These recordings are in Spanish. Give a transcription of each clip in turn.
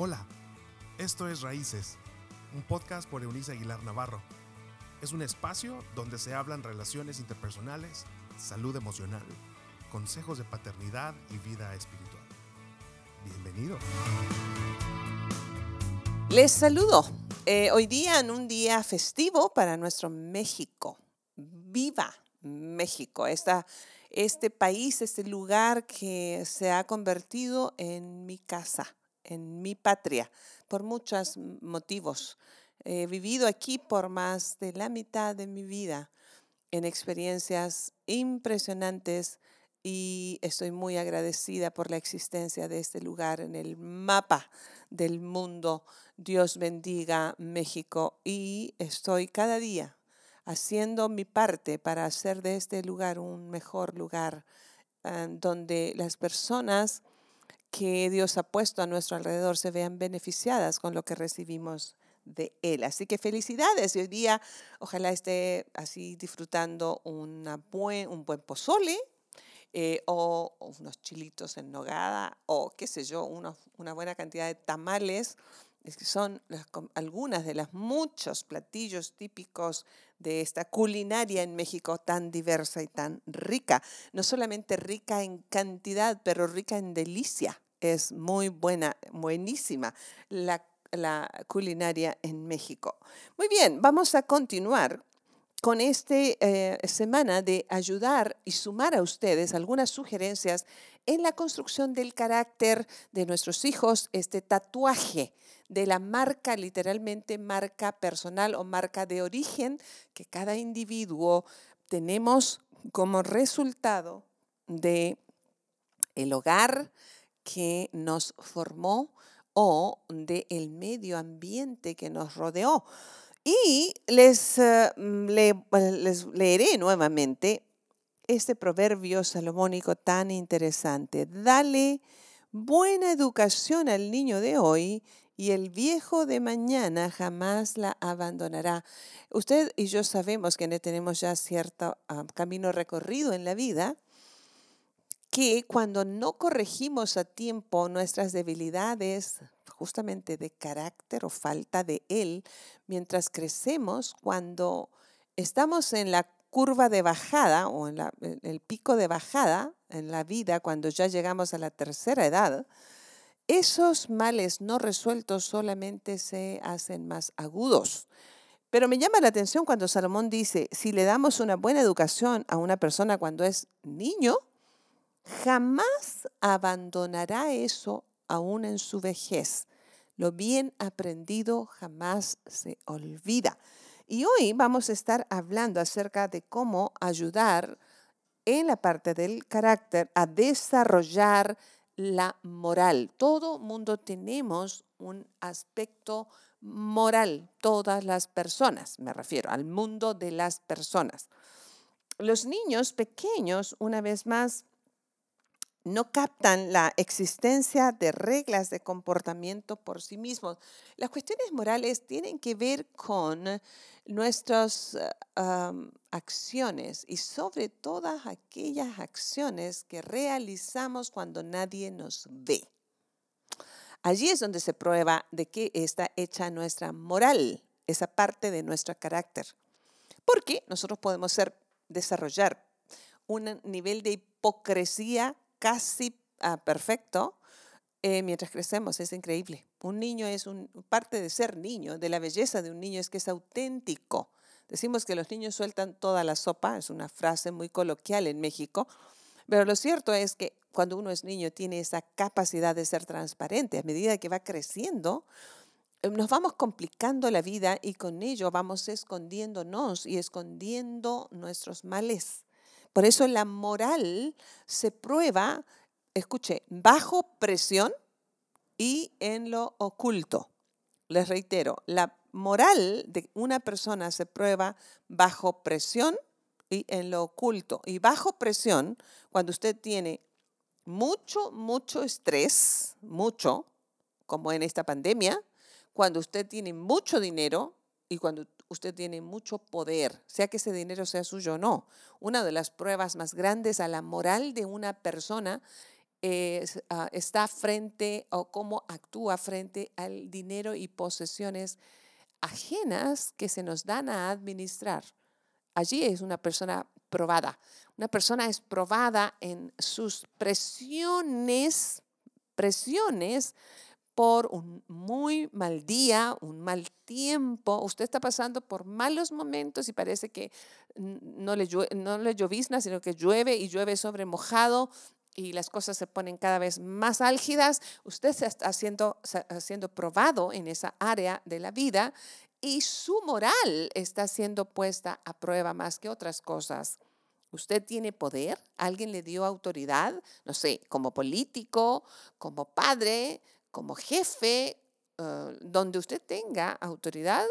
Hola, esto es Raíces, un podcast por Eunice Aguilar Navarro. Es un espacio donde se hablan relaciones interpersonales, salud emocional, consejos de paternidad y vida espiritual. Bienvenido. Les saludo. Eh, hoy día en un día festivo para nuestro México. Viva México, esta, este país, este lugar que se ha convertido en mi casa, en mi patria, por muchos motivos. He vivido aquí por más de la mitad de mi vida en experiencias impresionantes y estoy muy agradecida por la existencia de este lugar en el mapa del mundo. Dios bendiga México y estoy cada día haciendo mi parte para hacer de este lugar un mejor lugar ah, donde las personas que Dios ha puesto a nuestro alrededor se vean beneficiadas con lo que recibimos de Él. Así que felicidades y hoy día ojalá esté así disfrutando una buen, un buen pozole eh, o, unos chilitos en nogada o qué sé yo, una buena cantidad de tamales que son algunas de las muchos platillos típicos de esta culinaria en México tan diversa y tan rica. No solamente rica en cantidad, pero rica en delicia. Es muy buena, buenísima la, la culinaria en México. Muy bien, vamos a continuar con esta eh, semana de ayudar y sumar a ustedes algunas sugerencias en la construcción del carácter de nuestros hijos, este tatuaje de la marca, literalmente marca personal o marca de origen que cada individuo tenemos como resultado de el hogar que nos formó o del el medio ambiente que nos rodeó. Y les, eh, mm, les leeré nuevamente este proverbio salomónico tan interesante. Dale buena educación al niño de hoy y el viejo de mañana jamás la abandonará. Usted y yo sabemos que tenemos ya cierto ah, camino recorrido en la vida, que cuando no corregimos a tiempo nuestras debilidades, justamente de carácter o falta de él, mientras crecemos, cuando estamos en la curva de bajada o en, el pico de bajada en la vida, cuando ya llegamos a la tercera edad, esos males no resueltos solamente se hacen más agudos. Pero me llama la atención cuando Salomón dice, si le damos una buena educación a una persona cuando es niño, jamás abandonará eso aún en su vejez. Lo bien aprendido jamás se olvida. Y hoy vamos a estar hablando acerca de cómo ayudar en la parte del carácter a desarrollar la moral. Todo mundo tenemos un aspecto moral, todas las personas, me refiero al mundo de las personas. Los niños pequeños, una vez más, no captan la existencia de reglas de comportamiento por sí mismos. Las cuestiones morales tienen que ver con nuestras eh, acciones y sobre todas aquellas acciones que realizamos cuando nadie nos ve. Allí es donde se prueba de qué está hecha nuestra moral, esa parte de nuestro carácter. Porque nosotros podemos desarrollar un nivel de hipocresía casi ah, perfecto eh, mientras crecemos. Es increíble. Un niño es un, parte de ser niño, de la belleza de un niño es que es auténtico. Decimos que los niños sueltan toda la sopa, es una frase muy coloquial en México, pero lo cierto es que cuando uno es niño tiene esa capacidad de ser transparente. A medida que va creciendo, eh, nos vamos complicando la vida y con ello vamos escondiéndonos y escondiendo nuestros males. Por eso la moral se prueba, escuche, bajo presión y en lo oculto. Les reitero, la moral de una persona se prueba bajo presión y en lo oculto. Y bajo presión, cuando usted tiene mucho, mucho estrés, mucho, como en esta pandemia, cuando usted tiene mucho dinero y cuando usted tiene mucho poder, sea que ese dinero sea suyo o no. Una de las pruebas más grandes a la moral de una persona ah, está frente o cómo actúa frente al dinero y posesiones ajenas que se nos dan a administrar. Allí es una persona probada. Una persona es probada en sus presiones, presiones por un muy mal día, un mal tiempo. Usted está pasando por malos momentos y parece que no le, no le llovizna, sino que llueve y llueve sobre mojado y las cosas se ponen cada vez más álgidas. Usted se está siendo, siendo probado en esa área de la vida y su moral está siendo puesta a prueba más que otras cosas. Usted tiene poder, alguien le dio autoridad, no sé, como político, como padre, como jefe, eh, donde usted tenga autoridad,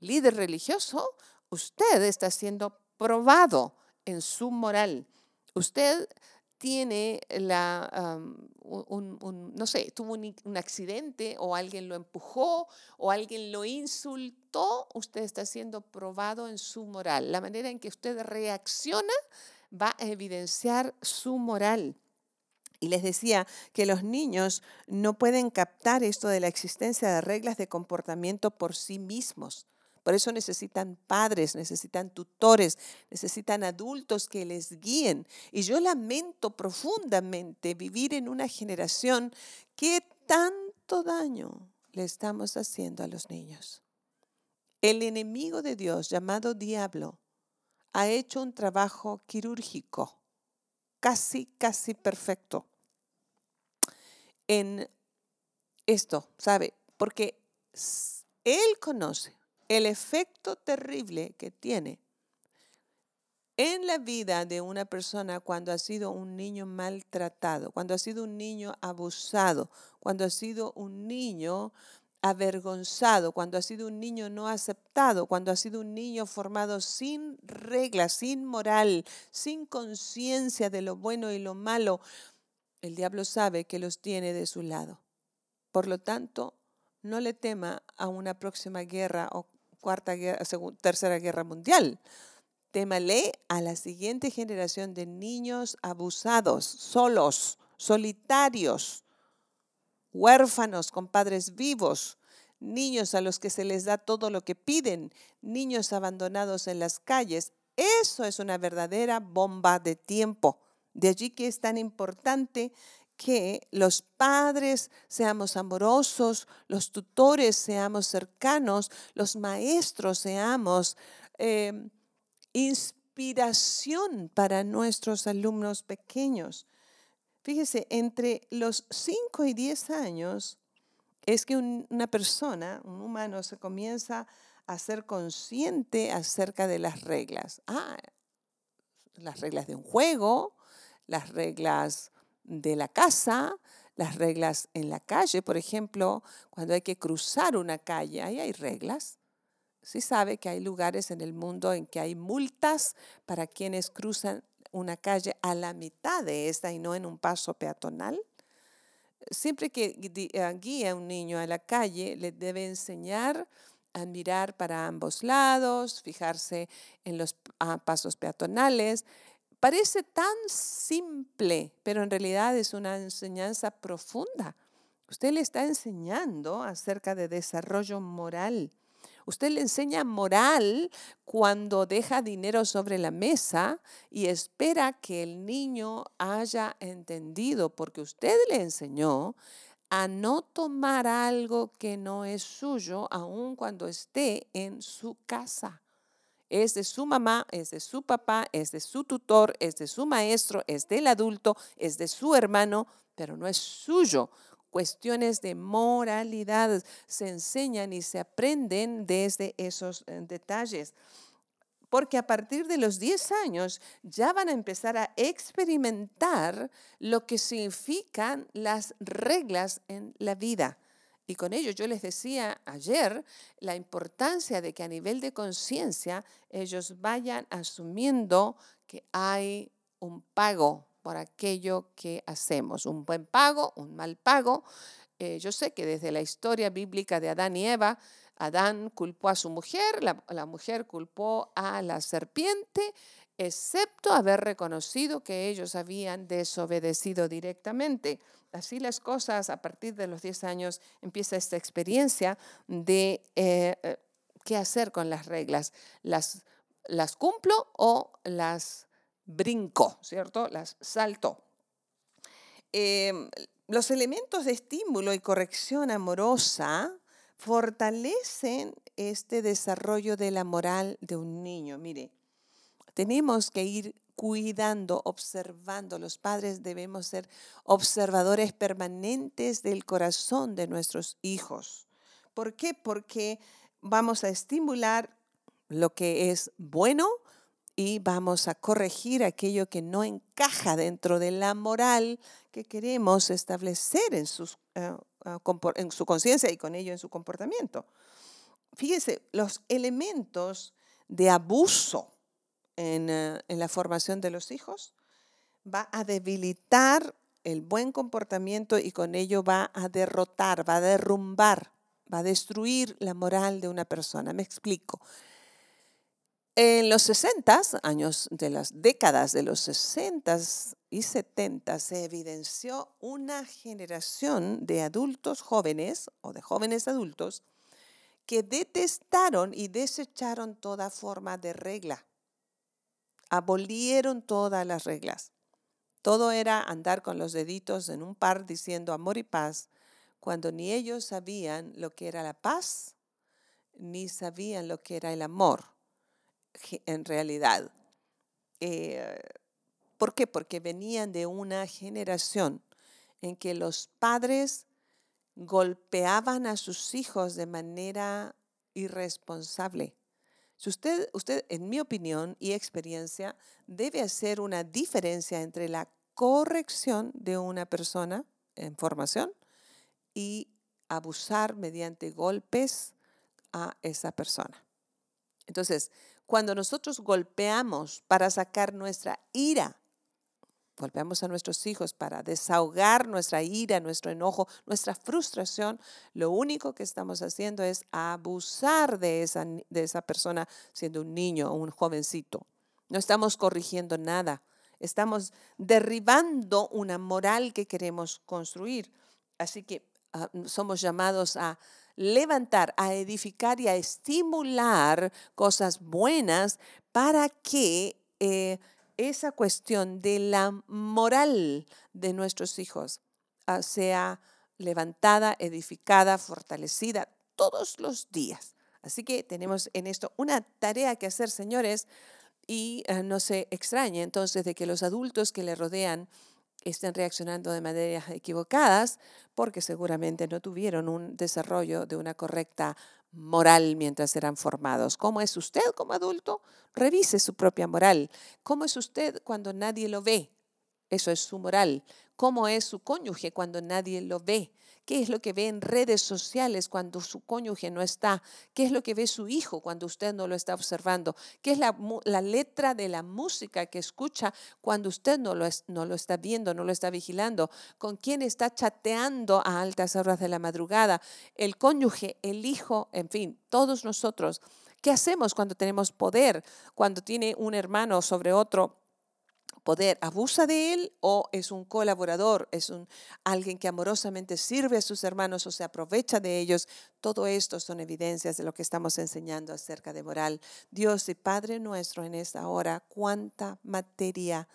líder religioso, usted está siendo probado en su moral. Usted tiene la, un, no sé, tuvo un, accidente o alguien lo empujó o alguien lo insultó, usted está siendo probado en su moral. La manera en que usted reacciona va a evidenciar su moral. Y les decía que los niños no pueden captar esto de la existencia de reglas de comportamiento por sí mismos. Por eso necesitan padres, necesitan tutores, necesitan adultos que les guíen. Y yo lamento profundamente vivir en una generación que tanto daño le estamos haciendo a los niños. El enemigo de Dios, llamado diablo, ha hecho un trabajo quirúrgico, casi, casi perfecto, en esto, ¿sabe? Porque él conoce el efecto terrible que tiene en la vida de una persona cuando ha sido un niño maltratado, cuando ha sido un niño abusado, cuando ha sido un niño avergonzado, cuando ha sido un niño no aceptado, cuando ha sido un niño formado sin reglas, sin moral, sin conciencia de lo bueno y lo malo, el diablo sabe que los tiene de su lado. Por lo tanto, no le tema a una próxima guerra o cuarta guerra, tercera guerra mundial. Témale a la siguiente generación de niños abusados, solos, solitarios, huérfanos con padres vivos, niños a los que se les da todo lo que piden, niños abandonados en las calles. Eso es una verdadera bomba de tiempo. De allí que es tan importante que los padres seamos amorosos, los tutores seamos cercanos, los maestros seamos em, inspiración para nuestros alumnos pequeños. Fíjese, entre los 5 y 10 años es que una persona, un humano, se comienza a ser consciente acerca de las reglas. Ah, las reglas de un juego, las reglas de la casa, las reglas en la calle, por ejemplo, cuando hay que cruzar una calle, ahí hay reglas. Sí sabe que hay lugares en el mundo en que hay multas para quienes cruzan una calle a la mitad de esta y no en un paso peatonal. Siempre que eh, guía a un niño a la calle, le debe enseñar a mirar para ambos lados, fijarse en los ah, pasos peatonales, Parece tan simple, pero en realidad es una enseñanza profunda. Usted le está enseñando acerca de desarrollo moral. Usted le enseña moral cuando deja dinero sobre la mesa y espera que el niño haya entendido, porque usted le enseñó a no tomar algo que no es suyo, aun cuando esté en su casa es de su mamá, es de su papá, es de su tutor, es de su maestro, es del adulto, es de su hermano, pero no es suyo. Cuestiones de moralidad se enseñan y se aprenden desde esos eh, detalles. Porque a partir de los 10 años ya van a empezar a experimentar lo que significan las reglas en la vida. Y con ello yo les decía ayer la importancia de que a nivel de conciencia ellos vayan asumiendo que hay un pago por aquello que hacemos, un buen pago, un mal pago. Eh, yo sé que desde la historia bíblica de Adán y Eva, Adán culpó a su mujer, la, mujer culpó a la serpiente excepto haber reconocido que ellos habían desobedecido directamente. Así las cosas, a partir de los 10 años, empieza esta experiencia de eh, eh, qué hacer con las reglas. Las, las cumplo o las brinco, ¿cierto? Las salto. Em, los elementos de estímulo y corrección amorosa fortalecen este desarrollo de la moral de un niño. Mire, tenemos que ir cuidando, observando. Los padres debemos ser observadores permanentes del corazón de nuestros hijos. ¿Por qué? Porque vamos a estimular lo que es bueno y vamos a corregir aquello que no encaja dentro de la moral que queremos establecer en, eh, ah, en su conciencia y con ello en su comportamiento. Fíjese, los elementos de abuso eh, en, la formación de los hijos, va a debilitar el buen comportamiento y con ello va a derrotar, va a derrumbar, va a destruir la moral de una persona. Me explico. En los 60 años de las décadas de los 60 y 70 se evidenció una generación de adultos jóvenes o de jóvenes adultos que detestaron y desecharon toda forma de regla abolieron todas las reglas. Todo era andar con los deditos en un par diciendo amor y paz, cuando ni ellos sabían lo que era la paz, ni sabían lo que era el amor en realidad. Eh, ¿Por qué? Porque venían de una generación en que los padres golpeaban a sus hijos de manera irresponsable. Si usted, usted, en mi opinión y experiencia, debe hacer una diferencia entre la corrección de una persona en formación y abusar mediante golpes a esa persona. Entonces, cuando nosotros golpeamos para sacar nuestra ira golpeamos a nuestros hijos para desahogar nuestra ira, nuestro enojo, nuestra frustración, lo único que estamos haciendo es abusar de esa, de esa persona siendo un niño o un jovencito. No estamos corrigiendo nada. Estamos derribando una moral que queremos construir. Así que ah, somos llamados a levantar, a edificar y a estimular cosas buenas para que eh, esa cuestión de la moral de nuestros hijos ah, sea levantada, edificada, fortalecida todos los días. Así que tenemos en esto una tarea que hacer, señores, y ah, no se extrañe entonces de que los adultos que le rodean estén reaccionando de maneras equivocadas porque seguramente no tuvieron un desarrollo de una correcta moral mientras eran formados. ¿Cómo es usted como adulto? Revise su propia moral. ¿Cómo es usted cuando nadie lo ve? Eso es su moral. ¿Cómo es su cónyuge cuando nadie lo ve? ¿Qué es lo que ve en redes sociales cuando su cónyuge no está? ¿Qué es lo que ve su hijo cuando usted no lo está observando? ¿Qué es la, letra de la música que escucha cuando usted no lo, no lo está viendo, no lo está vigilando? ¿Con quién está chateando a altas horas de la madrugada? El cónyuge, el hijo, en fin, todos nosotros. ¿Qué hacemos cuando tenemos poder? Cuando tiene un hermano sobre otro poder abusa de él o es un colaborador, es un alguien que amorosamente sirve a sus hermanos o se aprovecha de ellos. Todo esto son evidencias de lo que estamos enseñando acerca de moral. Dios y Padre nuestro en esta hora, cuánta materia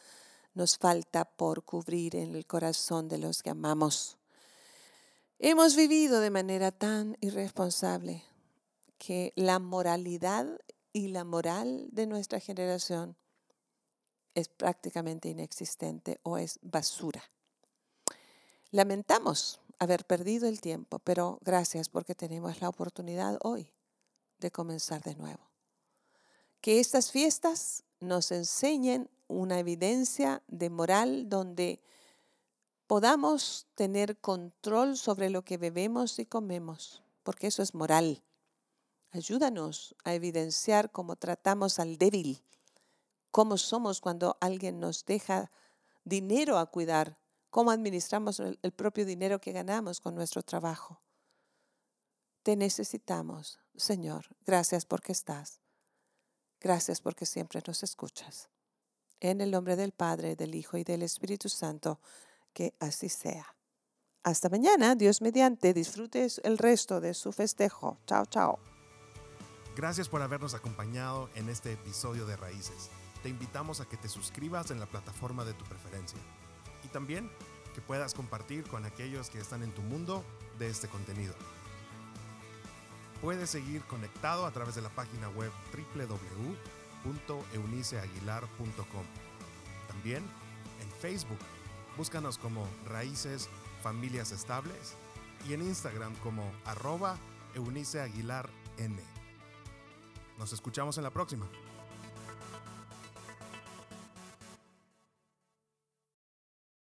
nos falta por cubrir en el corazón de los que amamos. Hemos vivido de manera tan irresponsable que la moralidad y la moral de nuestra generación es prácticamente inexistente o es basura. Lamentamos haber perdido el tiempo, pero gracias porque tenemos la oportunidad hoy de comenzar de nuevo. Que estas fiestas nos enseñen una evidencia de moral donde podamos tener control sobre lo que bebemos y comemos, porque eso es moral. Ayúdanos a evidenciar cómo tratamos al débil, cómo somos cuando alguien nos deja dinero a cuidar, cómo administramos el, propio dinero que ganamos con nuestro trabajo. Te necesitamos, Señor. Gracias porque estás. Gracias porque siempre nos escuchas. En el nombre del Padre, del Hijo y del Espíritu Santo, que así sea. Hasta mañana, Dios mediante, disfrutes el resto de su festejo. Chao, chao. Gracias por habernos acompañado en este episodio de Raíces. Te invitamos a que te suscribas en la plataforma de tu preferencia y también que puedas compartir con aquellos que están en tu mundo de este contenido. Puedes seguir conectado a través de la página web www.euniceaguilar.com. También en Facebook, búscanos como Raíces Familias Estables y en Instagram como arroba Eunice Aguilar N. Nos escuchamos en la próxima.